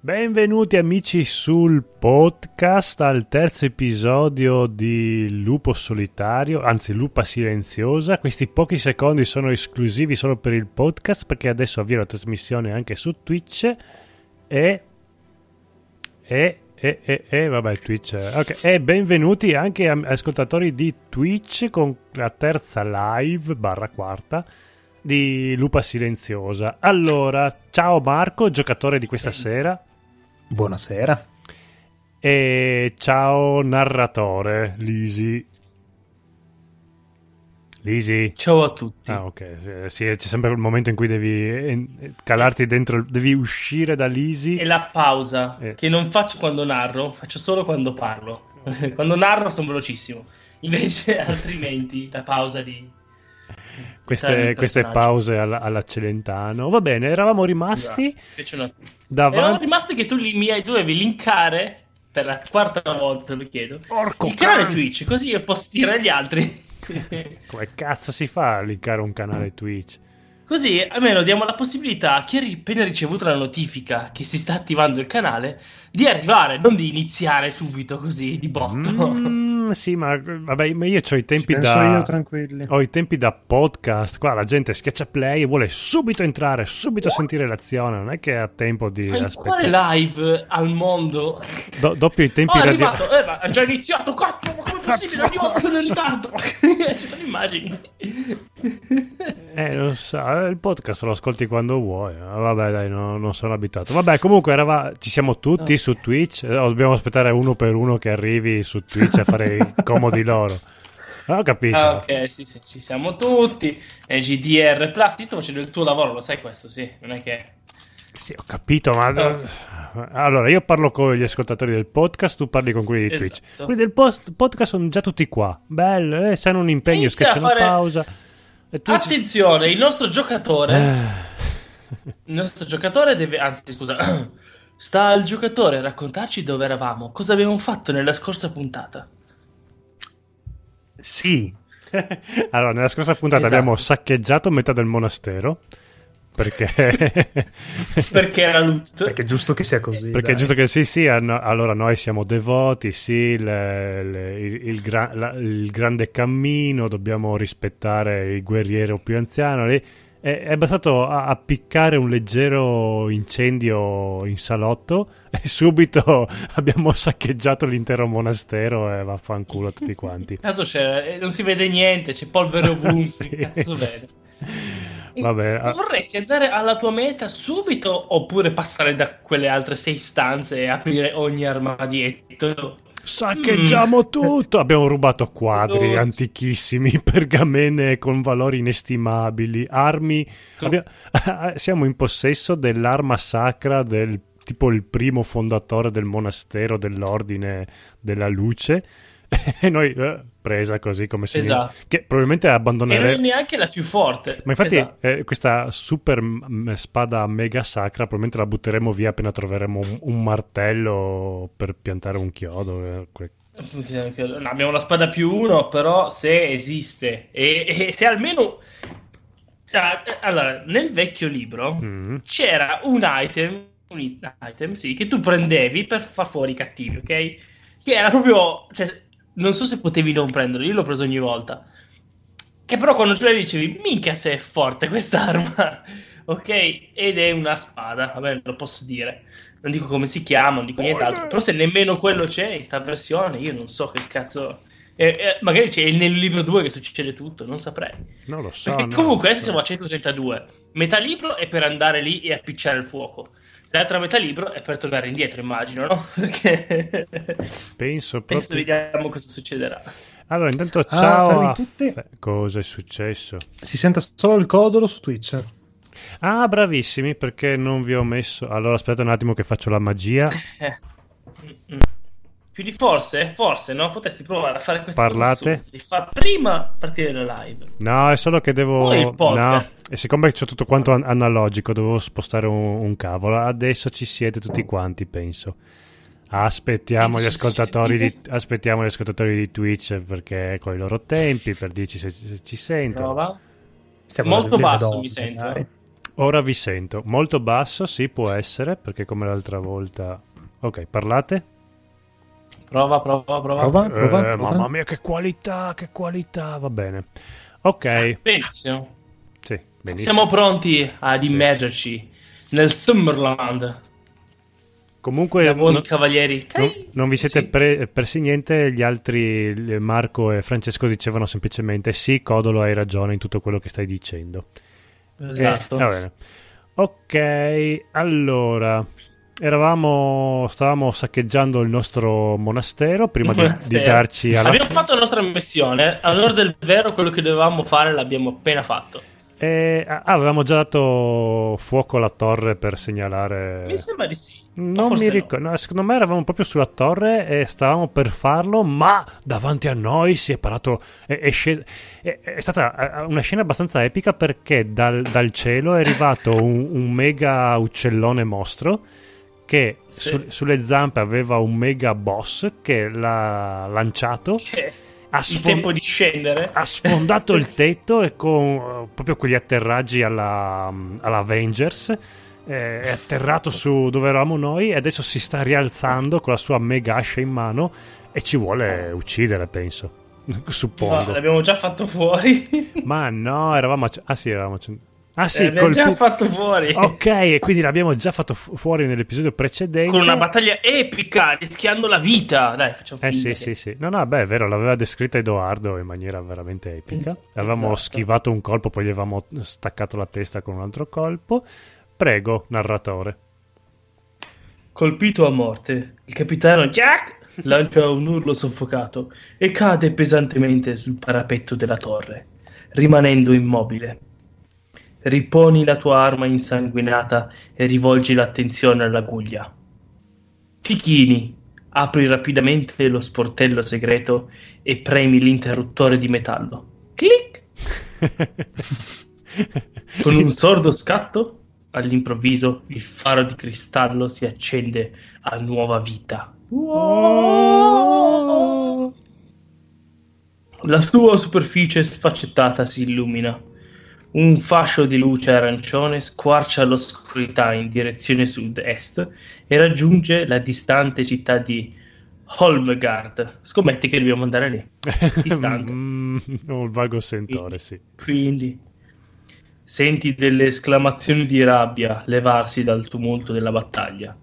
Benvenuti amici sul podcast al terzo episodio di Lupo Solitario, anzi Lupa Silenziosa. Questi pochi secondi sono esclusivi solo per il podcast perché adesso avvio la trasmissione anche su Twitch e... e... E, e, e vabbè, Twitch. Ok, e benvenuti anche ascoltatori di Twitch con la terza live barra quarta di Lupa Silenziosa. Allora, ciao Marco, giocatore di questa sera. Buonasera. E ciao narratore, Lisi. Lisi. Ciao a tutti. Ah, ok. Sì, c'è sempre il momento in cui devi calarti dentro, devi uscire da Lisi. E la pausa, eh. che non faccio quando narro, faccio solo quando parlo. quando narro sono velocissimo. Invece, altrimenti, la pausa di queste, queste pause alla, alla, Celentano. Va bene, eravamo rimasti. No, davanti... Eravamo rimasti che tu li, mi hai, dovevi linkare per la quarta volta, lo chiedo. Porco il canale Twitch, così io posso dire agli altri. Come cazzo si fa a linkare un canale Twitch? Così almeno diamo la possibilità a chi ha appena ricevuto la notifica che si sta attivando il canale di arrivare, non di iniziare subito così di botto. Mm, sì, ma vabbè, ma io ho i tempi Ci da. Io, tranquilli. Ho i tempi da podcast. Qua la gente schiaccia play e vuole subito entrare, subito sentire l'azione. Non è che ha tempo di. Ma quale live al mondo? Do- doppio i tempi oh, radio... eh, ma ha già iniziato. Cazzo, ma come è possibile? Ogni volta sono in ritardo. Ci sono immagini. Eh, non so. Il podcast lo ascolti quando vuoi. Vabbè, dai, no, non sono abituato. Vabbè, comunque eravamo... ci siamo tutti su Twitch eh, dobbiamo aspettare uno per uno che arrivi su Twitch a fare i comodi loro? ho capito. Ah, ok, sì, sì, ci siamo tutti. E GDR Plus, io sto facendo il tuo lavoro, lo sai questo, sì, non è che... Sì, ho capito, ma... Allora, io parlo con gli ascoltatori del podcast, tu parli con quelli di esatto. Twitch. Quelli del post- podcast sono già tutti qua. Bello, eh, se hanno un impegno, schiacciano fare... pausa. Attenzione, il nostro giocatore... Eh. il nostro giocatore deve... Anzi, scusa... Sta al giocatore a raccontarci dove eravamo, cosa abbiamo fatto nella scorsa puntata. Sì. allora, nella scorsa puntata esatto. abbiamo saccheggiato metà del monastero. Perché... perché era loot. Perché è giusto che sia così. Perché dai. è giusto che sì, sì. Allora noi siamo devoti, sì, le, le, il, il, gra, la, il, grande cammino, dobbiamo rispettare il guerriero più anziano. Lì è, è bastato appiccare un leggero incendio in salotto e subito abbiamo saccheggiato l'intero monastero e vaffanculo tutti quanti. Tanto c'è, non si vede niente, c'è polvere ovunque. sì. Cazzo vede. Vabbè, Vorresti andare alla tua meta subito oppure passare da quelle altre sei stanze e aprire ogni armadietto? Saccheggiamo mm. tutto! Abbiamo rubato quadri oh. antichissimi, pergamene con valori inestimabili, armi. Abbiamo... siamo in possesso dell'arma sacra del tipo il primo fondatore del monastero dell'ordine della luce. e noi eh, presa così come se esatto. che probabilmente abbandoneremo e non è neanche la più forte ma infatti esatto. eh, questa super m- spada mega sacra probabilmente la butteremo via appena troveremo un, un martello per piantare un chiodo eh, que- no, abbiamo la spada più uno però se esiste e, e se almeno cioè, allora nel vecchio libro mm. c'era un item un item sì che tu prendevi per far fuori i cattivi ok che era proprio cioè, non so se potevi non prenderlo, io l'ho preso ogni volta. Che però quando ce l'avevi dicevi, minchia se è forte quest'arma, ok? Ed è una spada, vabbè, lo posso dire. Non dico come si chiama, non dico nient'altro. Però se nemmeno quello c'è in questa versione, io non so che cazzo... Eh, eh, magari c'è nel libro 2 che succede tutto, non saprei. Non lo so. Perché no, comunque adesso so. siamo a 132. Metà libro è per andare lì e appicciare il fuoco. L'altra metà libro è per tornare indietro, immagino, no? Perché penso proprio. Penso vediamo cosa succederà. Allora, intanto ah, ciao. Ah, tutti. Cosa è successo? Si sente solo il codolo su Twitch. Ah, bravissimi, perché non vi ho messo. Allora, aspetta un attimo che faccio la magia. Più di forse, forse, no? Potresti provare a fare questa Parlate? cosa fa prima partire la live. No, è solo che devo... Poi il podcast. No, e siccome c'è tutto quanto an- analogico, devo spostare un, un, cavolo. Adesso ci siete tutti quanti, penso. Aspettiamo gli, ascoltatori di, aspettiamo gli ascoltatori di Twitch perché con i loro tempi, per dirci se, se ci sentono. Prova. Stiamo Molto basso mi sento. Ora vi sento. Molto basso, sì, può essere, perché come l'altra volta... Ok, parlate? Prova, prova, prova. Prova, Eh, prova, prova. mamma mia, che qualità, che qualità, va bene. Ok, Benissimo. sì, benissimo. Siamo pronti ad Sì. immergerci nel Summerland Comunque da buoni no- cavalieri. non, non vi siete Sì. pre- persi niente, gli altri, Marco e Francesco, dicevano semplicemente sì, Codolo, hai ragione in tutto quello che stai dicendo. Esatto. Eh, va bene. Ok, allora, eravamo, stavamo saccheggiando il nostro monastero prima di, di darci alla Abbiamo fatto la nostra missione. Allora, del vero, quello che dovevamo fare l'abbiamo appena fatto. Eh, ah, avevamo già dato fuoco alla torre per segnalare. Mi sembra di sì. Non mi no. ricordo, no, secondo me eravamo proprio sulla torre e stavamo per farlo, ma davanti a noi si è parato. È, è sceso- è- è stata eh, una scena abbastanza epica perché dal, dal cielo è arrivato un, un mega uccellone mostro che Sì. su- sulle zampe aveva un mega boss che l'ha lanciato. Che Ha il sfon- tempo di scendere. ha sfondato il tetto e con proprio quegli atterraggi alla, alla Avengers eh, è atterrato su dove eravamo noi e adesso si sta rialzando con la sua mega ascia in mano e ci vuole uccidere penso No, suppongo l'abbiamo già fatto fuori. ma no eravamo ah sì eravamo. Ah sì l'abbiamo già colpi- fatto fuori. ok e quindi l'abbiamo già fatto fu- fuori nell'episodio precedente Con una battaglia epica, rischiando la vita. Dai, facciamo Eh sì, che- sì, sì. No, no, beh, è vero, l'aveva descritta Edoardo in maniera veramente epica. Avevamo Esatto. schivato un colpo, poi gli avevamo staccato la testa con un altro colpo. Prego, narratore. Colpito a morte, il capitano Jack lancia un urlo soffocato e cade pesantemente sul parapetto della torre, rimanendo immobile. Riponi la tua arma insanguinata e rivolgi l'attenzione all'aguglia. Ti chini, apri rapidamente lo sportello segreto e premi l'interruttore di metallo. Clic! Con un sordo scatto, all'improvviso il faro di cristallo si accende a nuova vita. La sua superficie sfaccettata si illumina. Un fascio di luce arancione squarcia l'oscurità in direzione sud-est e raggiunge la distante città di Holmgard. Scommetti che dobbiamo andare lì. Distante. Mm, un vago sentore, sì. Quindi senti delle esclamazioni di rabbia levarsi dal tumulto della battaglia.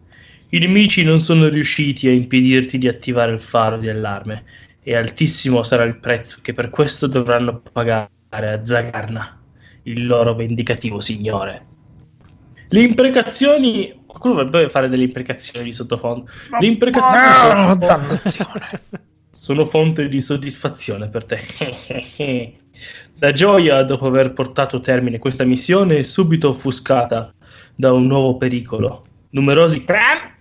I nemici non sono riusciti a impedirti di attivare il faro di allarme e altissimo sarà il prezzo che per questo dovranno pagare a Zagarna, il loro vendicativo signore. Le imprecazioni. Qualcuno dovrebbe fare delle imprecazioni di sottofondo. Le imprecazioni sono, dannazione. sono fonte di soddisfazione per te. La gioia dopo aver portato a termine questa missione è subito offuscata da un nuovo pericolo. Numerosi clan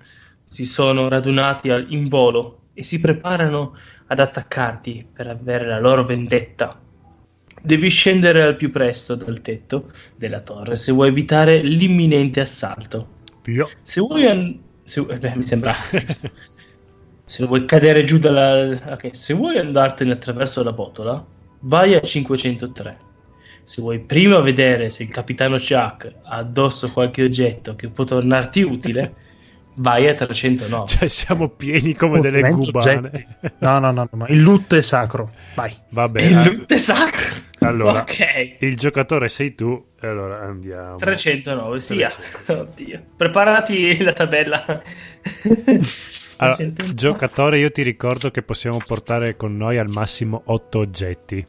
si sono radunati in volo e si preparano ad attaccarti per avere la loro vendetta. Devi scendere al più presto dal tetto della torre se vuoi evitare l'imminente assalto. Via. Se vuoi, an- se- eh, beh, mi sembra. Se vuoi cadere giù dalla. ok, se vuoi andartene attraverso la botola, vai a 503. Se vuoi prima vedere se il capitano Chuck ha addosso qualche oggetto che può tornarti utile, vai a 309. Cioè, siamo pieni come delle cubane. oggetti. No, no, no, no, il lutto è sacro. Vai. Vabbè, Il eh, loot è sacro. Allora. ok. il giocatore sei tu, e allora andiamo. 309, sia. 300. Oddio. Preparati la tabella. Allora, 309. giocatore, io ti ricordo che possiamo portare con noi al massimo 8 oggetti.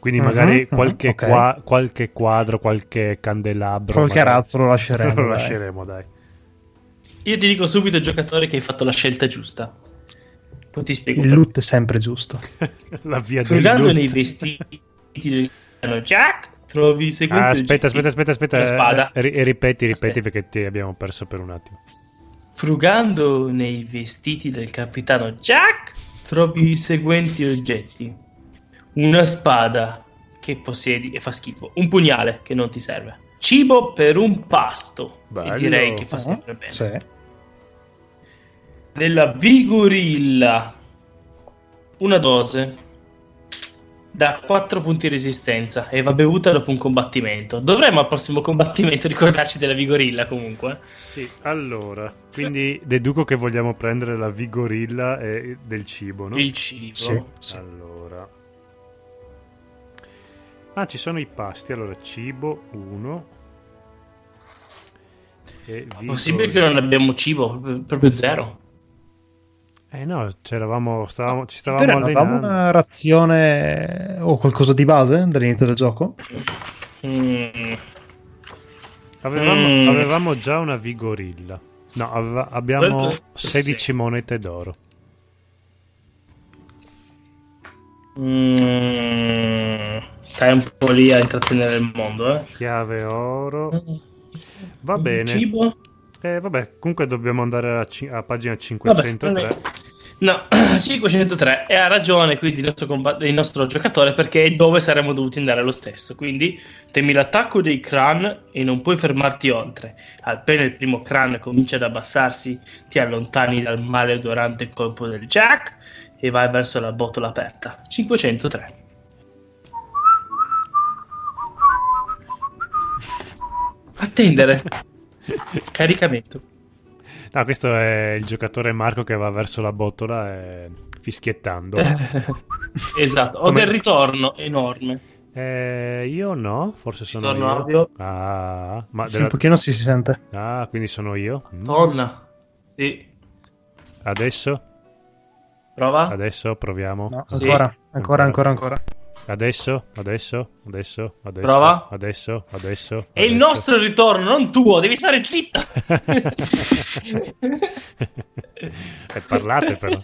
Quindi Mhm, magari mhm, qualche, ok. qua- qualche quadro, qualche candelabro. Qualche magari- razzo lo lasceremo. lo dai. lasceremo, dai. Io ti dico subito, giocatore, che hai fatto la scelta giusta. Poi ti spiego. Il loot è sempre giusto. La via del loot. nei vestiti del capitano Jack, trovi i seguenti Ah, aspetta, oggetti. aspetta, aspetta, aspetta. Una spada. eh, ri- ripeti, ripeti Aspetta. perché ti abbiamo perso per un attimo. Frugando nei vestiti del capitano Jack, trovi i seguenti oggetti: una spada che possiedi e fa schifo, un pugnale che non ti serve, cibo per un pasto, Bello. e direi che fa sempre bene, Sì. della vigorilla, una dose, da 4 punti di resistenza e va bevuta dopo un combattimento. Dovremmo al prossimo combattimento ricordarci della vigorilla comunque. Sì, allora, quindi deduco che vogliamo prendere la vigorilla e del cibo, no? Il cibo. Sì, sì. Allora. Ah, ci sono i pasti, allora cibo 1 e È possibile che non abbiamo cibo, proprio zero. Eh no, c'eravamo, stavamo, ci Però stavamo avevamo allenando. una razione o qualcosa di base dall'inizio del gioco? Mm. Avevamo, Mm. avevamo già una vigorilla. No, aveva- abbiamo Eh, 16 sì. monete d'oro. Mm. Stai un po' lì a intrattenere il mondo, eh. Chiave oro. Va bene. Cibo? Eh, vabbè, comunque dobbiamo andare a, ci- a pagina Vabbè, 503. non è- No, 503 e ha ragione quindi il nostro, comba- il nostro giocatore perché è dove saremmo dovuti andare lo stesso. Quindi temi l'attacco dei Kran e non puoi fermarti oltre. Appena il primo Kran comincia ad abbassarsi, ti allontani dal maleodorante colpo del Jack e vai verso la botola aperta. 503. Attendere. Caricamento. No, questo è il giocatore Marco che va verso la botola e fischiettando. esatto, ho Come- del ritorno enorme. Eh, io no, forse sono Ritorno io. audio. Ah, ma Sì, della- un pochino si, si sente. ah, quindi sono io. Mm. Donna. Sì. Adesso? Prova. Adesso proviamo. No, Sì. ancora, ancora, ancora, ancora. Adesso, adesso, adesso, adesso. Prova. Adesso, adesso. È il adesso. nostro ritorno, non tuo, devi stare zitto. e parlate però.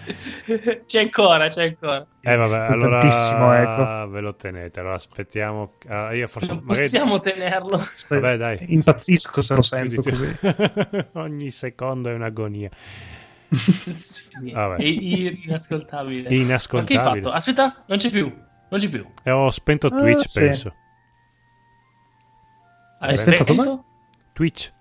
c'è ancora, c'è ancora. Eh vabbè, allora Tantissimo, ecco. ve lo tenete. Allora aspettiamo. ah, io forse Non magari possiamo tenerlo. Vabbè, dai. Impazzisco se lo sento così. Ogni secondo è un'agonia. Sì, Vabbè. è inascoltabile. Inascoltabile. Ma che hai fatto? Aspetta, non c'è più. Non c'è più. E ho spento Ah, Twitch, sì. penso. Hai spento? cosa? Twitch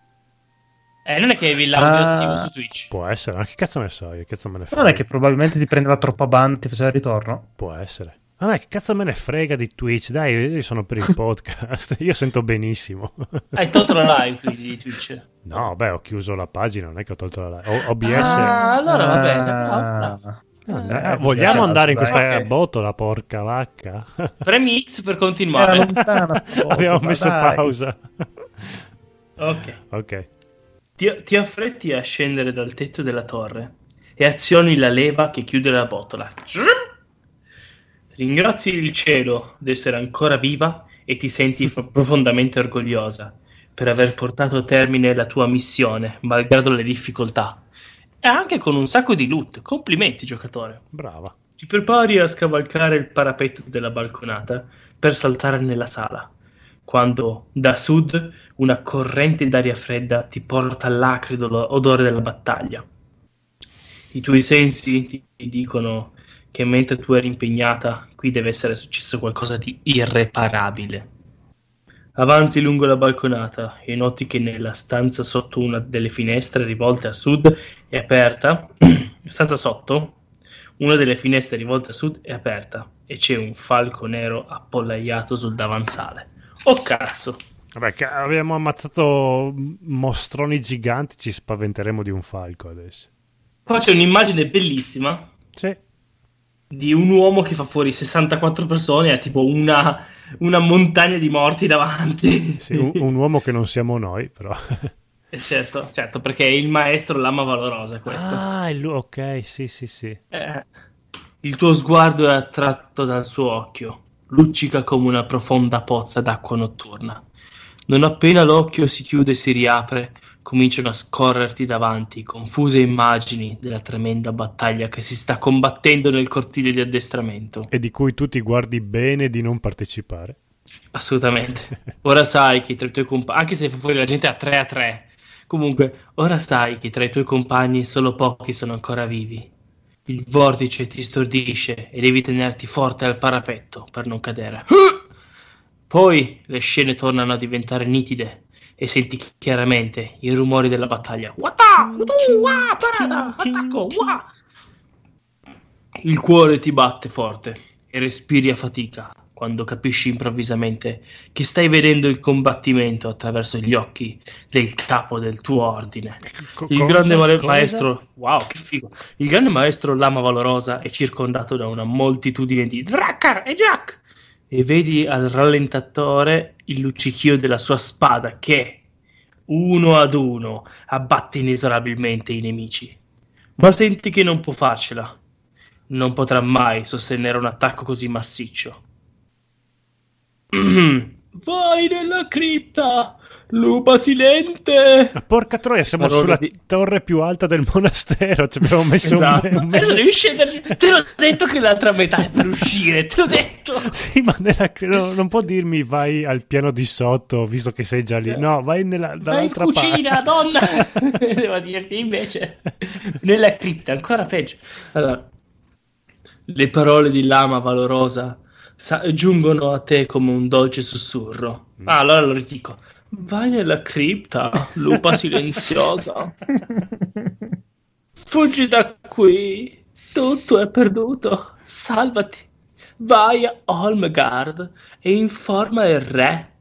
Eh, non è che avevi l'audio Ah. attivo su Twitch. può essere, ma che cazzo ne so io? Che cazzo me ne frega? Non è che probabilmente ti prendeva troppo a ban, ti faceva il ritorno? Può essere. Ma me che cazzo me ne frega di Twitch? Dai, io sono per il podcast. io sento benissimo. Hai tolto la live quindi di Twitch. no, beh, ho chiuso la pagina, non è che ho tolto la live. O- OBS. Ah, allora va bene. bravo. Ah, eh, vogliamo eh, andare in questa Ok. botola, porca vacca? Premi X per continuare. lontana. cosa, Abbiamo messo dai. pausa. ok. ok. Ti, ti affretti a scendere dal tetto della torre e azioni la leva che chiude la botola. Ringrazi il cielo d'essere ancora viva e ti senti f- profondamente orgogliosa per aver portato a termine la tua missione, malgrado le difficoltà. E anche con un sacco di loot. Complimenti, giocatore. Brava. Ti prepari a scavalcare il parapetto della balconata per saltare nella sala, quando da sud una corrente d'aria fredda ti porta all'acrido odore della battaglia. I tuoi sensi ti dicono che mentre tu eri impegnata, qui deve essere successo qualcosa di irreparabile. Avanzi lungo la balconata e noti che nella stanza sotto una delle finestre rivolte a sud è aperta. stanza sotto, una delle finestre rivolte a sud è aperta e c'è un falco nero appollaiato sul davanzale. Oh cazzo! Vabbè, abbiamo ammazzato mostroni giganti, ci spaventeremo di un falco adesso. Qua c'è un'immagine bellissima Sì. Di un uomo che fa fuori 64 persone ha tipo una, una montagna di morti davanti. Sì, un, un uomo che non siamo noi, però. Eh, certo, certo, perché è il maestro Lama Valorosa questo. Ah, lui, ok, sì, sì, sì. Eh, il tuo sguardo è attratto dal suo occhio, luccica come una profonda pozza d'acqua notturna. Non appena l'occhio si chiude e si riapre, cominciano a scorrerti davanti confuse immagini della tremenda battaglia che si sta combattendo nel cortile di addestramento. E di cui tu ti guardi bene di non partecipare. Assolutamente. Ora sai che tra i tuoi compagni, anche se fuori la gente a 3 a 3, comunque, ora sai che tra i tuoi compagni solo pochi sono ancora vivi. Il vortice ti stordisce e devi tenerti forte al parapetto per non cadere. Poi le scene tornano a diventare nitide e senti chiaramente i rumori della battaglia. Wata! Wa! Parata! Attacco! Wa! Il cuore ti batte forte e respiri a fatica quando capisci improvvisamente che stai vedendo il combattimento attraverso gli occhi del capo del tuo ordine. Co- il grande cosa? maestro, wow, che figo! Il grande maestro Lama Valorosa è circondato da una moltitudine di Drakkar e Jack e vedi al rallentatore il luccichio della sua spada che, uno ad uno, abbatte inesorabilmente i nemici. Ma senti che non può farcela. Non potrà mai sostenere un attacco così massiccio. Vai nella cripta, lupa silente. Porca troia, siamo Parole sulla di... torre più alta del monastero. Ci abbiamo messo esatto. un, un mese. Devi scenderci. Te l'ho detto che l'altra metà è per uscire. Te l'ho detto. sì, ma nella... no, non può dirmi vai al piano di sotto, visto che sei già lì. No, vai nella vai in cucina, parte. donna. Devo dirti invece nella cripta, ancora peggio. Allora, le parole di Lama Valorosa sa- giungono a te come un dolce sussurro. Mm. Ah, allora lo ridico. Vai nella cripta, lupa silenziosa. Fuggi da qui. Tutto è perduto. Salvati. Vai a Olmgard e informa il re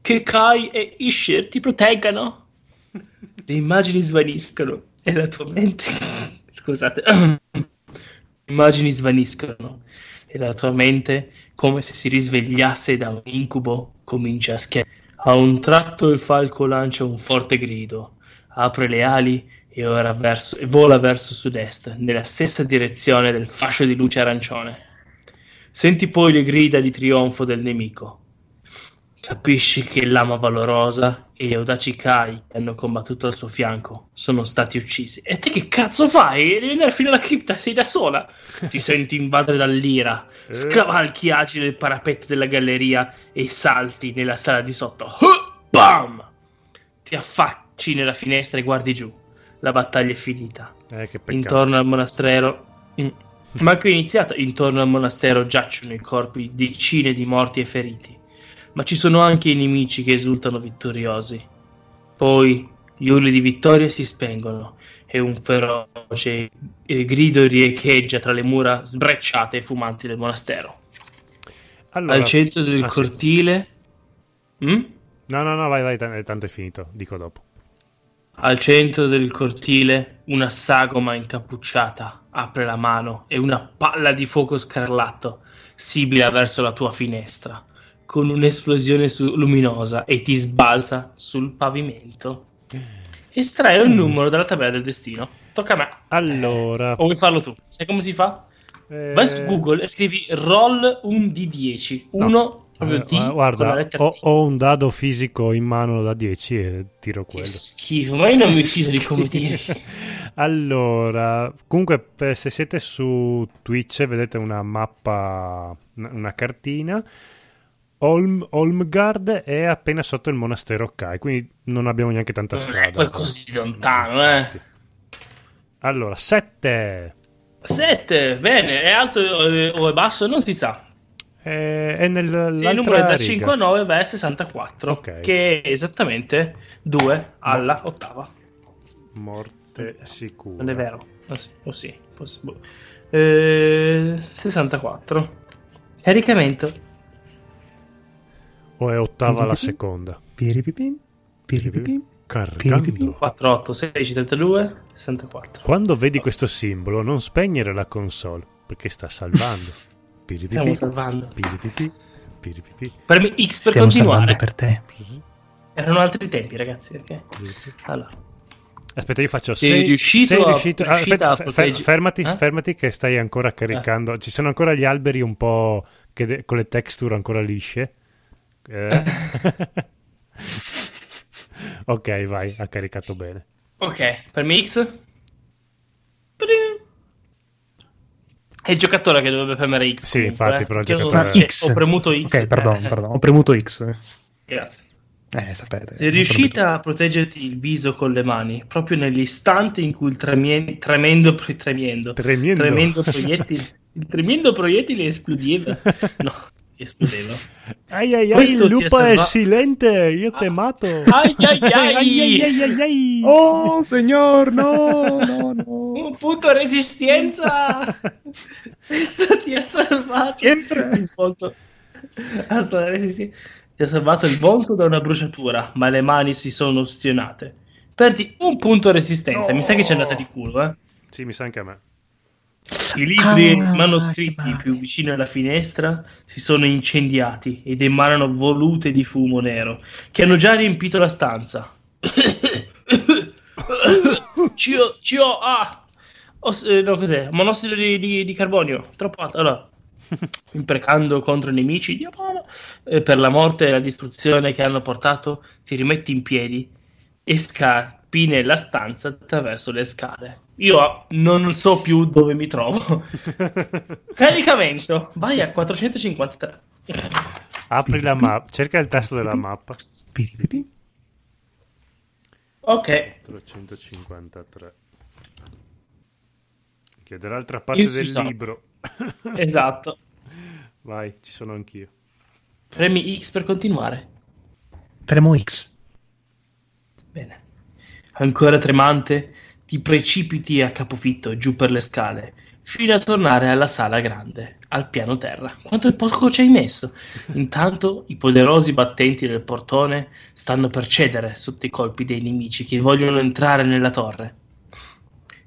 che Kai e Ishir ti proteggano. Le immagini svaniscono e la tua mente... Scusate. Le immagini svaniscono e la tua mente, come se si risvegliasse da un incubo, comincia a schiacciare. A un tratto il falco lancia un forte grido, apre le ali e, verso, e vola verso sud-est, nella stessa direzione del fascio di luce arancione. Senti poi le grida di trionfo del nemico. Capisci che l'ama valorosa e gli audaci Kai che hanno combattuto al suo fianco sono stati uccisi. E te che cazzo fai? Devi andare fino alla cripta, sei da sola. Ti senti invadere dall'ira, eh. scavalchi agile il parapetto della galleria e salti nella sala di sotto. Bam! Ti affacci nella finestra e guardi giù. La battaglia è finita. Eh, Intorno al monastero... Mm. Manco iniziata. Intorno al monastero giacciono i corpi di decine di morti e feriti ma ci sono anche i nemici che esultano vittoriosi. Poi gli urli di vittoria si spengono e un feroce grido riecheggia tra le mura sbrecciate e fumanti del monastero. Allora, Al centro del ah, cortile... Sì. Mm? No, no, no, vai, vai, tanto è finito, dico dopo. Al centro del cortile una sagoma incappucciata apre la mano e una palla di fuoco scarlatto sibila verso la tua finestra con un'esplosione su- luminosa e ti sbalza sul pavimento. Estrae un mm. numero dalla tabella del destino. Tocca a me. Allora. o vuoi farlo tu? Sai come si fa? Eh... Vai su Google e scrivi roll un D10. Uno no. proprio D. Eh, guarda, ho, ho, un dado fisico in mano da 10 e tiro quello. Che schifo, ma io non mi fido di come dire. allora, comunque, se siete su Twitch vedete una mappa, una cartina Olm, Olmgard è appena sotto il monastero Kai, quindi non abbiamo neanche tanta strada. Non è così lontano, eh. Allora, 7. 7, bene, è alto o è basso? Non si sa. È, è nel sì, il numero è da riga. 5 a 9 va a 64, okay. che è esattamente 2 alla Mo- ottava. Morte sicura. Non è vero? Oh sì, oh sì, eh, 64. Caricamento. O è ottava la seconda? Piripipim, piripipim. Caricando. 4, 8, 16, 32, 64. Quando vedi questo simbolo, non spegnere la console perché sta salvando. Stiamo salvando. Piripipi. Premi X per Stiamo continuare. per te. Erano altri tempi, ragazzi. Okay? Allora. Aspetta, io faccio. Sei, sei riuscito, sei riuscito, a, riuscito ah, aspetta, fermati, eh? fermati, che stai ancora caricando. Eh. Ci sono ancora gli alberi un po' de- con le texture ancora lisce. Eh. ok, vai, ha caricato bene. Ok, per Mix. È il giocatore che dovrebbe premere X. Sì, comunque, infatti, però il giocatore... X. Ho premuto X. Ok, perdono, perdono. Ho premuto X. Grazie. Eh, sapete. Sei riuscita a proteggerti il viso con le mani, proprio nell'istante in cui il tremien... tremendo, tremendo, tremendo. tremendo proiettile, il tremendo proiettile esplodeva. No, esplodeva. Ai ai ai, il lupo salva... è silente, io ah. te mato. Ai ai ai. ai, ai, ai, ai. Oh, signor, no, no, no. Un punto resistenza. Questo ti ha salvato Sempre. il volto. Ti ha salvato il volto da una bruciatura, ma le mani si sono ustionate. Perdi un punto resistenza. Mi sa che c'è andata di culo, eh. Sì, mi sa anche a me. I libri Ah, manoscritti più vicini alla finestra si sono incendiati ed emanano volute di fumo nero che hanno già riempito la stanza. Cio, cio, ah! Os- eh, no, cos'è? Monossido di, di- di carbonio, troppo alto. Allora, imprecando contro i nemici di Apollo, eh, per la morte e la distruzione che hanno portato, ti rimetti in piedi e scappi nella stanza attraverso le scale. Io non so più dove mi trovo. Caricamento, vai a 453. Apri la mappa, cerca il testo della mappa. Ok, 353. Che è dall'altra parte Io del sono. libro. esatto. Vai, ci sono anch'io. Premi X per continuare. Premo X. Bene. Ancora tremante, ti precipiti a capofitto giù per le scale, fino a tornare alla sala grande, al piano terra. Quanto poco ci hai messo? Intanto i poderosi battenti del portone stanno per cedere sotto i colpi dei nemici che vogliono entrare nella torre.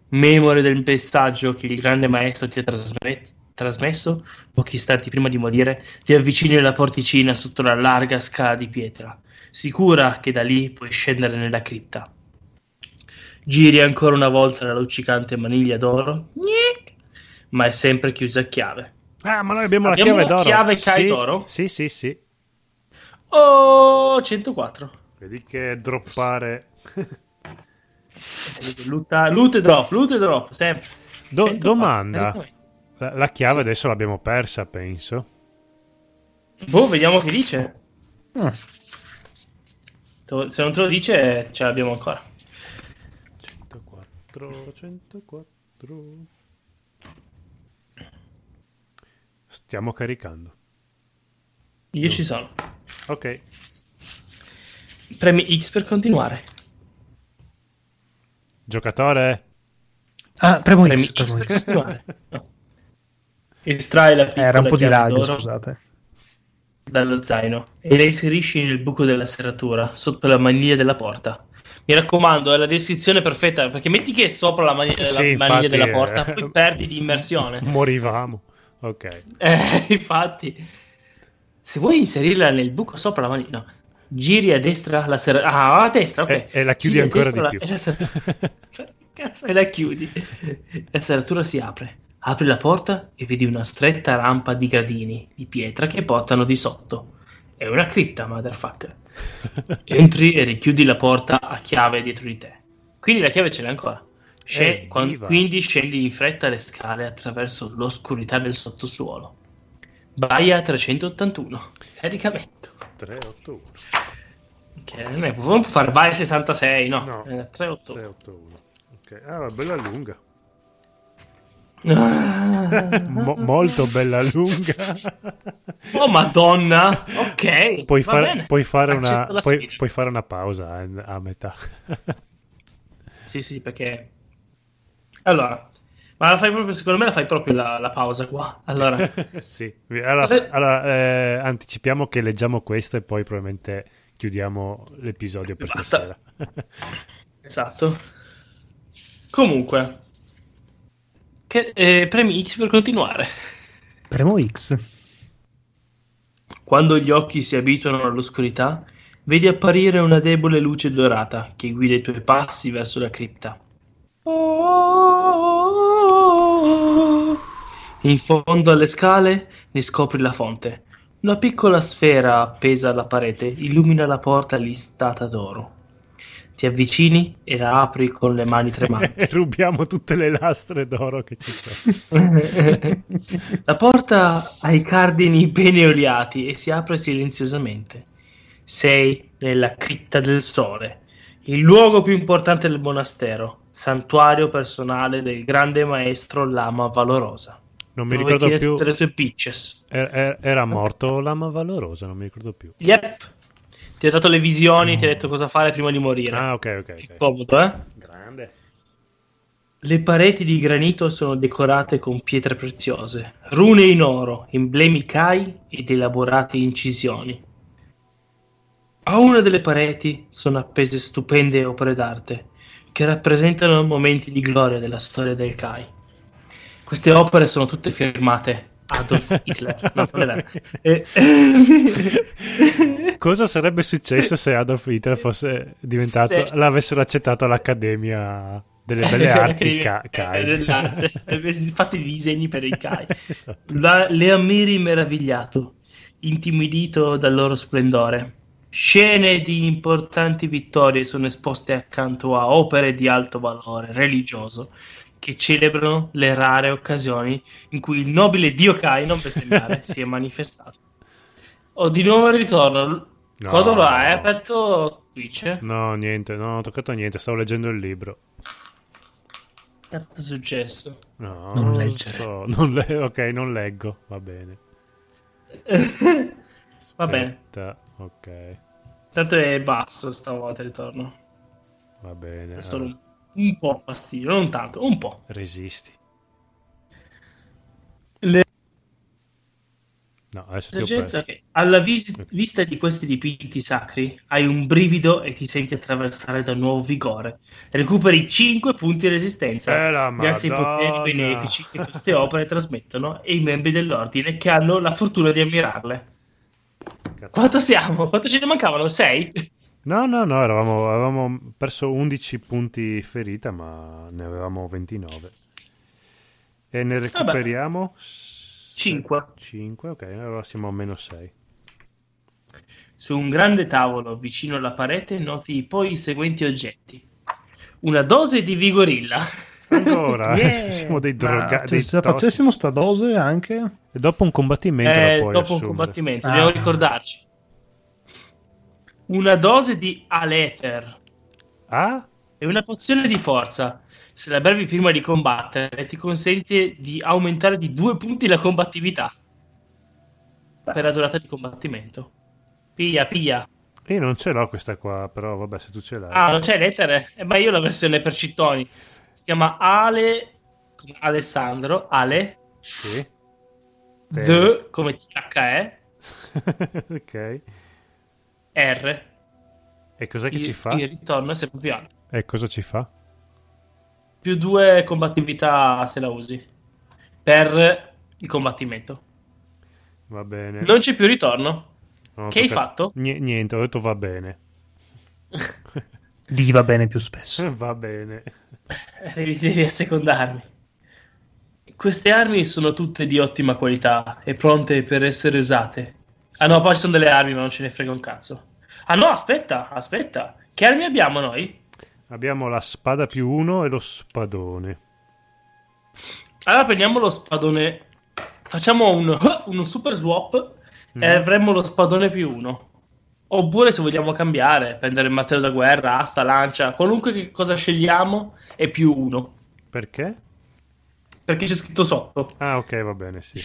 Memore del messaggio che il grande maestro ti ha trasmet- trasmesso, pochi istanti prima di morire, ti avvicini alla porticina sotto la larga scala di pietra, sicura che da lì puoi scendere nella cripta. Giri ancora una volta la luccicante maniglia d'oro, ma è sempre chiusa a chiave. Ah, ma noi abbiamo, Abbiamo la chiave d'oro. chiave Kai sì, d'oro? Sì, sì, sì. Oh, 104. Vedi che droppare. Lutta, loot e drop, loot e drop, sempre. Do- 104, domanda. caricamento. La, la chiave adesso l'abbiamo persa, penso. Boh, vediamo che dice. Te- Se non te lo dice, ce l'abbiamo ancora. 104, 104. Stiamo caricando. Io ci sono. Ok. Premi X per continuare. Giocatore? Ah, premo Premi X. X per continuare. No. Estrai la piccola Era un po' di d'oro scusate. dallo zaino e la inserisci nel buco della serratura sotto la maniglia della porta. Mi raccomando, è la descrizione perfetta perché metti che è sopra la, mani- la Sì, maniglia infatti, della porta, eh, poi perdi di immersione. Morivamo. Ok. Eh, infatti, se vuoi inserirla nel buco sopra la maniglia, no. giri a destra la serratura. Ah, a destra, ok. E- e la chiudi Giri ancora destra di la- più. la serratura- Cioè, Cazzo, e la chiudi. La serratura si apre. Apri la porta e vedi una stretta rampa di gradini di pietra che portano di sotto. È una cripta, motherfucker. Entri e richiudi la porta a chiave dietro di te. Quindi la chiave ce l'hai ancora. Eh, quan- viva. quindi scendi in fretta le scale attraverso l'oscurità del sottosuolo. Vai a 381. Caricamento. 381. Che non è, non può fare vai a 66, no. No. Eh, 381. 381. Ok. Ah, bella lunga. Mo- molto bella lunga. oh madonna. Ok. puoi, bene. puoi fare una, puoi, puoi fare una pausa a, a metà. Sì, sì, perché... Allora, ma la fai proprio, secondo me la fai proprio la, la pausa qua. Allora, sì. Allora, allora, eh, anticipiamo che leggiamo questo e poi probabilmente chiudiamo l'episodio per Basta. stasera. esatto. Comunque, che, eh, premi X per continuare. Premo X. Quando gli occhi si abituano all'oscurità, vedi apparire una debole luce dorata che guida i tuoi passi verso la cripta. In fondo alle scale ne scopri la fonte. Una piccola sfera appesa alla parete illumina la porta listata d'oro. Ti avvicini e la apri con le mani tremanti. E rubiamo tutte le lastre d'oro che ci sono. La porta ha i cardini bene oliati e si apre silenziosamente. Sei nella cripta del sole, il luogo più importante del monastero, santuario personale del grande maestro Lama Valorosa. Non mi ricordo più. tutte le sue pitches. Er- er- Era morto Lama Valorosa, non mi ricordo più. Yep. Ti ha dato le visioni, ti ha detto cosa fare prima di morire. Ah, ok, ok. Che ok. comodo, eh? Grande. Le pareti di granito sono decorate con pietre preziose, rune in oro, emblemi Kai ed elaborate incisioni. A una delle pareti sono appese stupende opere d'arte che rappresentano momenti di gloria della storia del Kai. Queste opere sono tutte firmate Adolf Hitler. No, vero. Eh, Cosa sarebbe successo se Adolf Hitler fosse diventato, se... l'avessero accettato all'Accademia delle Belle Arti Ca- Kai? Fatti i disegni per il Kai. esatto. La, le ammiri meravigliato, intimidito dal loro splendore. Scene di importanti vittorie sono esposte accanto a opere di alto valore religioso che celebrano le rare occasioni in cui il nobile dio Kai, non bestemmiare, si è manifestato. Oh, di nuovo il ritorno. No, Codolo no, hai aperto Twitch? No, niente, non ho toccato niente, stavo leggendo il libro. Cazzo è successo? No, non, non leggere. So. Non le- ok, non leggo, va bene. va bene. Ok. Tanto è basso stavolta il ritorno. Va bene. È solo allora. Un po' fastidio, non tanto, un po'. Resisti. Le... No, adesso ti ho che alla vis- vista di questi dipinti sacri hai un brivido e ti senti attraversare da nuovo vigore. Recuperi 5 punti di resistenza eh grazie ai poteri benefici che queste opere trasmettono e i membri dell'ordine che hanno la fortuna di ammirarle. Quanto siamo? Quanto ce ne mancavano? 6? No, no, no, eravamo, avevamo perso 11 punti ferita, ma ne avevamo 29. E ne recuperiamo 5. 5, ok, allora siamo a meno 6. Su un grande tavolo vicino alla parete noti poi i seguenti oggetti. Una dose di vigorilla. Ancora, yeah. siamo dei drogati. Se facessimo sta dose anche... E dopo un combattimento eh, dopo assumere. un combattimento, ah. dobbiamo ricordarci. Una dose di Alether. Ah? È una pozione di forza. Se la bevi prima di combattere, ti consente di aumentare di due punti la combattività. Per la durata di combattimento. Piglia, piglia. Io non ce l'ho questa qua, però vabbè, se tu ce l'hai. Ah, non c'è l'etere? Eh, ma io ho la versione per cittoni. Si chiama Ale... Alessandro, Ale. Sì. The, come THE. ok. R. E cos'è che il, ci fa? Il ritorno è sempre più alto. E cosa ci fa? Più due combattività se la usi. Per il combattimento. Va bene. Non c'è più ritorno. No, che hai fatto? N- niente, ho detto va bene. Gli va bene più spesso. va bene. Devi, devi assecondarmi. Queste armi sono tutte di ottima qualità e pronte per essere usate. Ah no, poi ci sono delle armi, ma non ce ne frega un cazzo. Ah no, aspetta, aspetta. Che armi abbiamo noi? Abbiamo la spada più uno e lo spadone. Allora prendiamo lo spadone. Facciamo un, un super swap mm. e avremo lo spadone più uno. Oppure se vogliamo cambiare, prendere il martello da guerra, asta, lancia, qualunque cosa scegliamo è più uno. Perché? Perché c'è scritto sotto. Ah, ok, va bene, sì.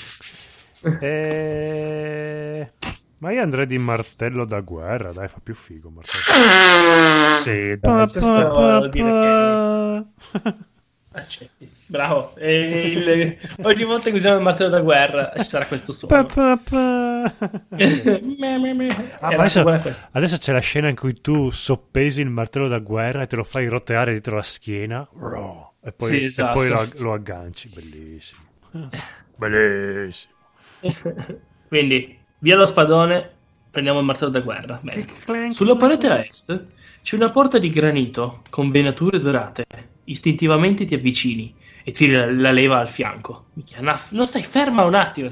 e... Ma io andrei di martello da guerra, dai, fa più figo. Martello. sì, dai. Pa, pa, pa, Accetti. Bravo. Il... Ogni volta che usiamo il martello da guerra ci sarà questo suono. Pa, pa, pa. ah, adesso, adesso, c'è la scena in cui tu soppesi il martello da guerra e te lo fai roteare dietro la schiena. E poi, sì, esatto. e poi lo, lo, agganci. Bellissimo. Bellissimo. Quindi, via lo spadone, prendiamo il martello da guerra. Sulla parete a est c'è una porta di granito con venature dorate. Istintivamente ti avvicini e tiri la, la leva al fianco. Naf, non stai ferma un attimo.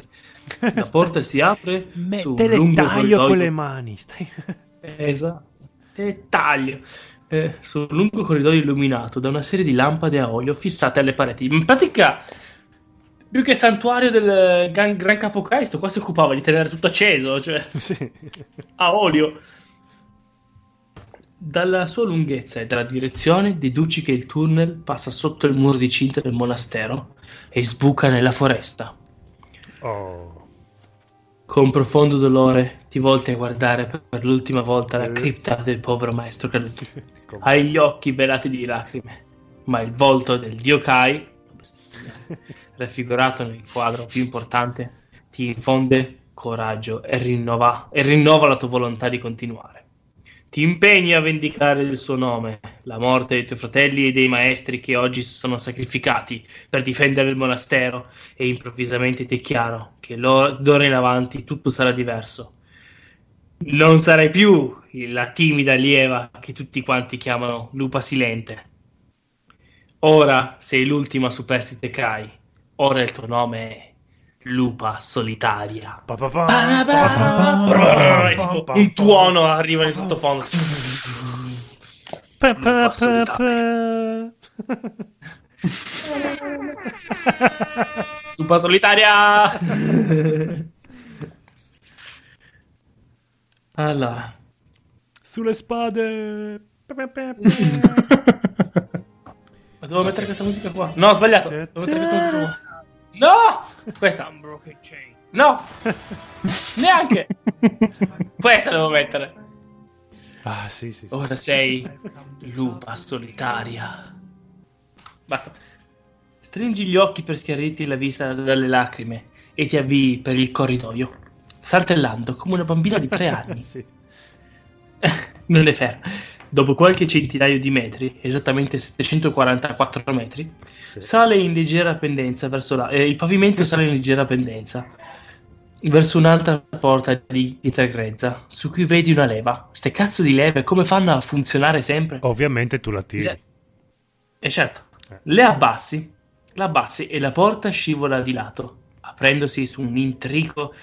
La porta si apre su te le taglio con le mani. Stai... esatto. Te le taglio. Eh, su un lungo corridoio illuminato da una serie di lampade a olio fissate alle pareti. In pratica, più che santuario del Gran, Gran Capokai, sto qua si occupava di tenere tutto acceso, cioè sì. a olio. Dalla sua lunghezza e dalla direzione deduci che il tunnel passa sotto il muro di cinta del monastero e sbuca nella foresta. Oh. Con profondo dolore ti volti a guardare per l'ultima volta la cripta del povero maestro caduto. Hai gli occhi velati di lacrime ma il volto del dio Kai, raffigurato nel quadro più importante, ti infonde coraggio e rinnova, e rinnova la tua volontà di continuare. Ti impegni a vendicare il suo nome, la morte dei tuoi fratelli e dei maestri che oggi si sono sacrificati per difendere il monastero e improvvisamente ti è chiaro che d'ora in avanti tutto sarà diverso. Non sarai più la timida allieva che tutti quanti chiamano lupa silente. Ora sei l'ultima superstite Kai. Ora il tuo nome è lupa solitaria. Un tuono arriva in sottofondo. Lupa solitaria. lupa solitaria. Allora. Sulle spade. Ma devo mettere questa musica qua? No, ho sbagliato. Devo mettere questa musica qua. No! Questa. No! Neanche! Questa devo mettere. Ah, sì, sì, sì. Ora sei lupa solitaria. Basta. Stringi gli occhi per schiarirti la vista dalle lacrime e ti avvii per il corridoio, saltellando come una bambina di tre anni. sì. non è fermo. Dopo qualche centinaio di metri, esattamente 744 metri, sì. sale in leggera pendenza verso la... Eh, il pavimento sale in leggera pendenza verso un'altra porta di pietra grezza, su cui vedi una leva. Ste cazzo di leve, come fanno a funzionare sempre? Ovviamente tu la tiri. Le... Eh certo. Eh. Le abbassi, la abbassi e la porta scivola di lato, aprendosi su un intrico,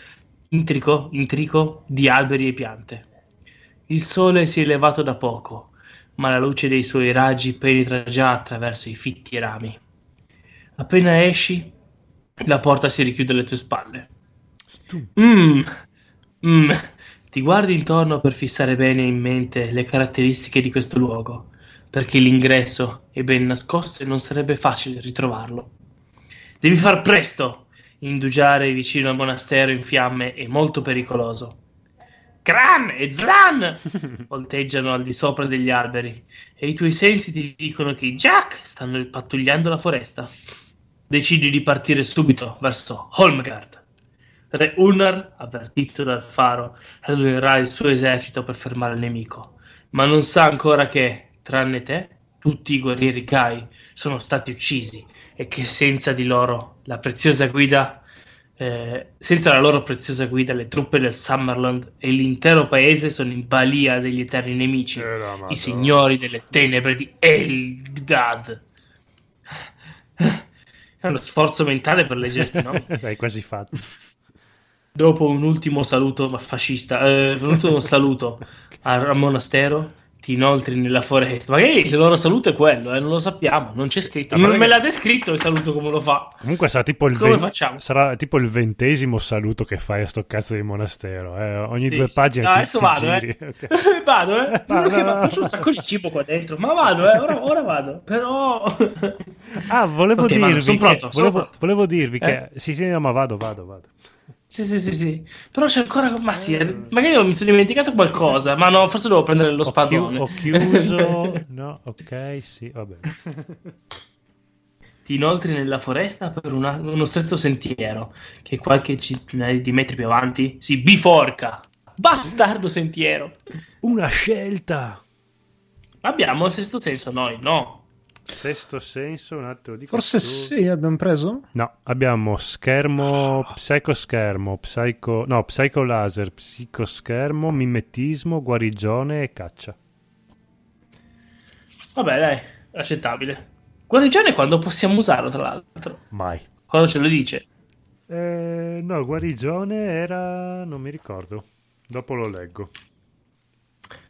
intrico, intrico di alberi e piante. Il sole si è elevato da poco, ma la luce dei suoi raggi penetra già attraverso i fitti rami. Appena esci, la porta si richiude alle tue spalle. Mm, mm. Ti guardi intorno per fissare bene in mente le caratteristiche di questo luogo, perché l'ingresso è ben nascosto e non sarebbe facile ritrovarlo. Devi far presto! Indugiare vicino al monastero in fiamme è molto pericoloso. Cran e Zran volteggiano al di sopra degli alberi e i tuoi sensi ti dicono che i Jack stanno pattugliando la foresta. Decidi di partire subito verso Holmgard. Re Unnar, avvertito dal faro, radunnerà il suo esercito per fermare il nemico, ma non sa ancora che, tranne te, tutti i guerrieri Kai sono stati uccisi e che senza di loro la preziosa guida eh, senza la loro preziosa guida, le truppe del Summerland e l'intero paese sono in balia degli eterni nemici, eh, no, i signori delle tenebre di Elgdad. È uno sforzo mentale per leggersi, no? Hai quasi fatto. Dopo un ultimo saluto fascista, eh, un ultimo saluto al monastero, ti inoltri nella foresta. Magari il loro saluto è quello, eh, non lo sappiamo, non c'è scritto. Non me l'ha descritto il saluto come lo fa. Comunque sarà tipo il, ve- sarà tipo il ventesimo saluto che fai a sto cazzo di monastero. Eh. Ogni sì, due pagine. No, adesso vado, eh. okay. vado, eh. Che no. faccio un sacco di cibo qua dentro. Ma vado, eh. Ora, ora vado. Però. ah, volevo okay, dirvi. Pronto, che, volevo, volevo, dirvi che. Eh? Sì, sì, no, ma vado, vado, vado. Sì, sì, sì, sì. Però c'è ancora. Ma sì, eh. magari mi sono dimenticato qualcosa. Ma no, forse devo prendere lo spadone. Ho, chi- ho chiuso. no, ok, sì, vabbè. Ti inoltri nella foresta per una, uno stretto sentiero che qualche centinaia di metri più avanti si biforca. Bastardo sentiero. Una scelta. Abbiamo il sesto senso noi, no? Sesto senso, un attimo di Forse tu. sì, abbiamo preso? No, abbiamo schermo, psicoschermo, psico, no, psico laser, psicoschermo, mimetismo, guarigione e caccia. Vabbè, dai, accettabile. Guarigione quando possiamo usarlo, tra l'altro? Mai. Quando ce lo dice? Eh, no, guarigione era... non mi ricordo. Dopo lo leggo.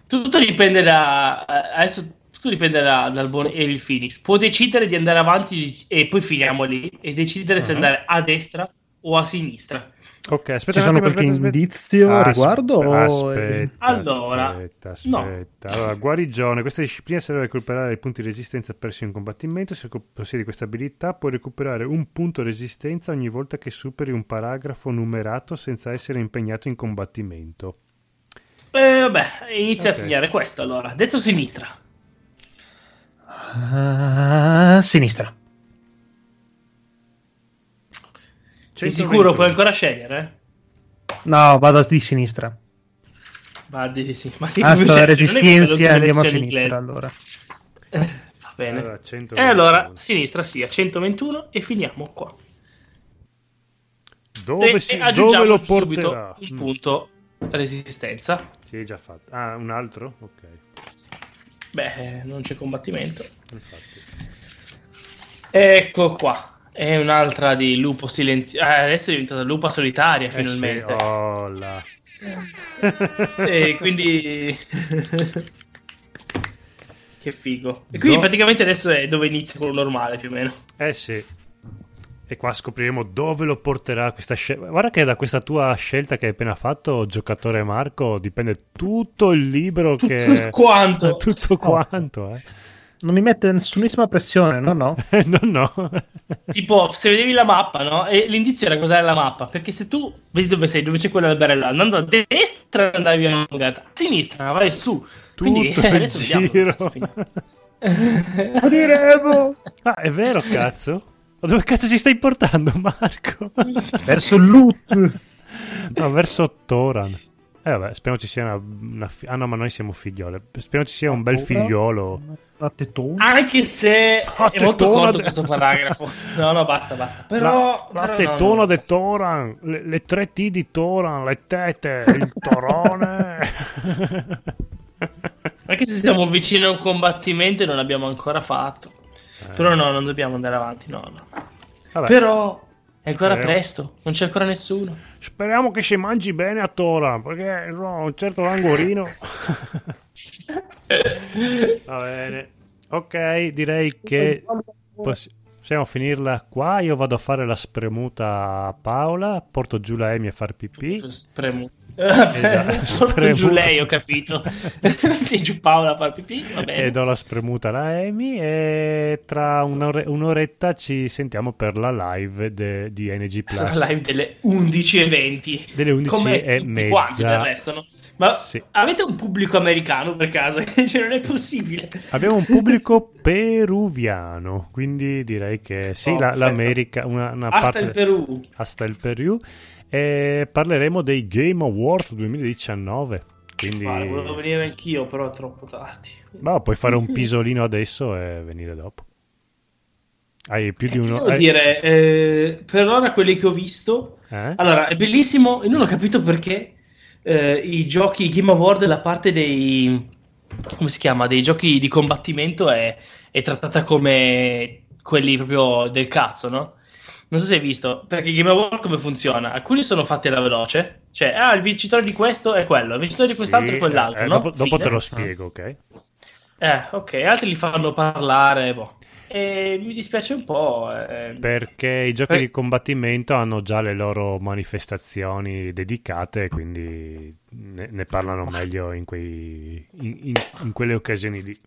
Tutto dipende da... Adesso tutto dipende da, dal buon Evil Phoenix. Può decidere di andare avanti e poi finiamo lì e decidere uh-huh. se andare a destra o a sinistra. Ok, aspetta, Ci sono qualche aspetta, indizio a riguardo? Aspetta, allora, allora, aspetta. No. Allora, guarigione. Questa disciplina serve a recuperare i punti di resistenza persi in combattimento. Se possiedi questa abilità, puoi recuperare un punto resistenza ogni volta che superi un paragrafo numerato senza essere impegnato in combattimento. Eh, vabbè, inizia okay. a segnare questo allora. Destra sinistra? Uh, sinistra. Sei sicuro puoi ancora scegliere? No, vado di sinistra. Va di sì. Ma sì, Basta la resistenza andiamo a sinistra inglese. allora. Va bene. Allora, e allora, sinistra sì, a 121 e finiamo qua. Dove, e, si, e dove lo porterà? Il punto resistenza. Sì, già fatto. Ah, un altro? Ok. Beh, non c'è combattimento. Infatti. Ecco qua. È un'altra di lupo silenzioso. Ah, adesso è diventata lupa solitaria, eh finalmente. Sì, oh e quindi... che figo. E quindi no. praticamente adesso è dove inizia quello normale, più o meno. Eh sì. E qua scopriremo dove lo porterà questa scelta. Guarda che da questa tua scelta che hai appena fatto, giocatore Marco, dipende tutto il libro tutto che... Tutto quanto. Tutto quanto, eh non mi mette nessunissima pressione, no, no. no, no. tipo, se vedevi la mappa, no? E l'indizio era guardare la mappa, perché se tu vedi dove sei, dove c'è quell'alberello, andando a destra andavi a a sinistra vai su. Tutto Quindi eh, adesso giro. Moriremo. ah, è vero, cazzo. Ma dove cazzo ci stai portando, Marco? verso Lut. No, verso Toran. Eh vabbè, speriamo ci sia una, una fi- Ah no, ma noi siamo figliole. Speriamo ci sia un bel figliolo. Anche se la è molto corto de... questo paragrafo. No, no, basta, basta. Però... La, la però tetona no, no. di Toran, le, le, tre T di Toran, le tete, il torone. Anche se siamo vicini a un combattimento e non l'abbiamo ancora fatto. Eh. Però no, non dobbiamo andare avanti, no, no. Vabbè. Però è ancora Speriamo. presto, non c'è ancora nessuno. Speriamo che si mangi bene a Tora, perché no, un certo languorino. Va bene. Ok, direi che possiamo finirla qua. Io vado a fare la spremuta a Paola, porto giù la Emi a far pipì. Spremuta. Esatto, giù lei, ho capito. e giù Paola a far pipì, va bene. E do la spremuta alla Amy e tra un'ore- un'oretta ci sentiamo per la live de- di NG Plus. La live delle 11.20. Delle 11 Come e mezza. quanti del resto, no? Ma sì. avete un pubblico americano per caso? cioè, non è possibile. Abbiamo un pubblico peruviano, quindi direi che sì, oh, la, l'America, una, una Hasta parte... il Perù. Hasta il Perù e parleremo dei Game Awards 2019. Quindi... Guarda, volevo venire anch'io, però è troppo tardi. Ma puoi fare un pisolino adesso e venire dopo. Hai più di eh, uno. Devo hai... dire, eh, per ora quelli che ho visto. Eh? Allora, è bellissimo. E non ho capito perché eh, i giochi Game Award, la parte dei. come si chiama? Dei giochi di combattimento è, è trattata come quelli proprio del cazzo, no? non so se hai visto, perché Game Award come funziona? Alcuni sono fatti alla veloce, cioè, ah, il vincitore di questo è quello, il vincitore di quest'altro sì, è quell'altro, eh, no? dopo, dopo, te lo spiego, ok? Eh, ok, altri li fanno parlare, boh. E mi dispiace un po'. Eh. Perché i giochi per... di combattimento hanno già le loro manifestazioni dedicate, quindi ne, ne parlano meglio in, quei, in, in, in quelle occasioni lì.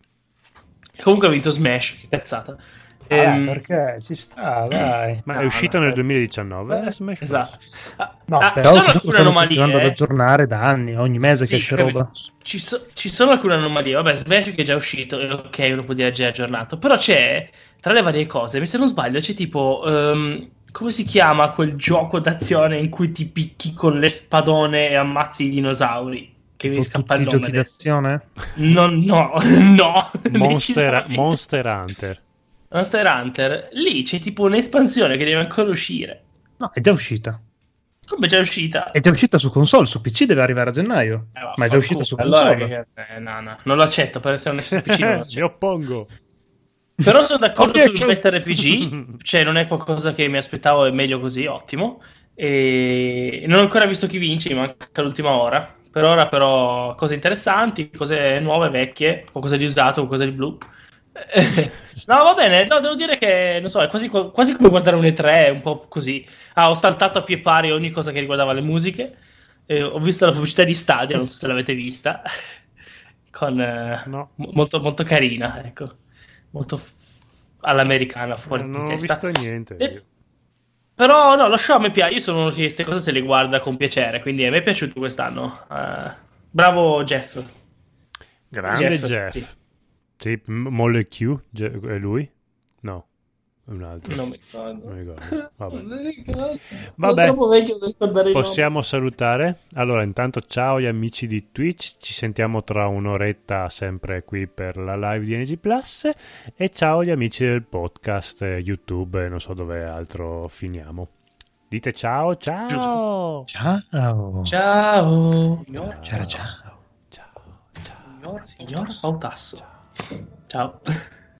Comunque ha vinto Smash, che cazzata. Ah, ehm... perché ci sta, dai. Ma no, è uscito no, nel 2019. Eh, esatto. Ah, no, ah, però sono alcune anomalie. Stanno ad aggiornare da anni, ogni mese sì, che esce roba. Ci, so, ci, sono alcune anomalie. Vabbè, Smash che è già uscito, ok, uno può dire già aggiornato. Però c'è, tra le varie cose, se non sbaglio, c'è tipo... Um, come si chiama quel gioco d'azione in cui ti picchi con le spadone e ammazzi i dinosauri? Che mi scappa il nome. Giochi d'azione? No, no, no. Monster, Monster Hunter. Monster Hunter, lì c'è tipo un'espansione che deve ancora uscire. No, è già uscita. Come è già uscita? È già uscita su console, su PC deve arrivare a gennaio. Eh, ma è già uscita su console. Allora, eh, no, no, non lo accetto, per essere un PC non lo Mi oppongo. Però sono d'accordo okay, sul best RPG, cioè non è qualcosa che mi aspettavo, è meglio così, ottimo. E non ho ancora visto chi vince, mi manca l'ultima ora. Per ora però cose interessanti, cose nuove, vecchie, qualcosa di usato, qualcosa di blu. no, va bene, no, devo dire che, non so, è quasi, quasi come guardare un E3, un po' così. Ah, ho saltato a pie pari ogni cosa che riguardava le musiche. Eh, ho visto la pubblicità di Stadia, non so se l'avete vista, con, eh, no. m- molto, molto carina, ecco, molto f- all'americana, fuori Non ho visto niente. E, però no, lo show a me piace, io sono uno che queste cose se le guarda con piacere, quindi a me è piaciuto quest'anno. Uh, bravo Jeff. Grande Jeff. Jeff. Sì. Sì, Molle Q, è lui? No un altro. Non mi ricordo. Non mi ricordo. Vabbè. Non mi ricordo. Vabbè. Possiamo salutare. Allora, intanto ciao agli amici di Twitch. Ci sentiamo tra un'oretta sempre qui per la live di NG Plus. E ciao agli amici del podcast YouTube. Non so dove altro finiamo. Dite ciao, ciao. Ciao. Ciao. Ciao. Ciao. Ciao. Ciao. Signor, signor Sautasso. Ciao.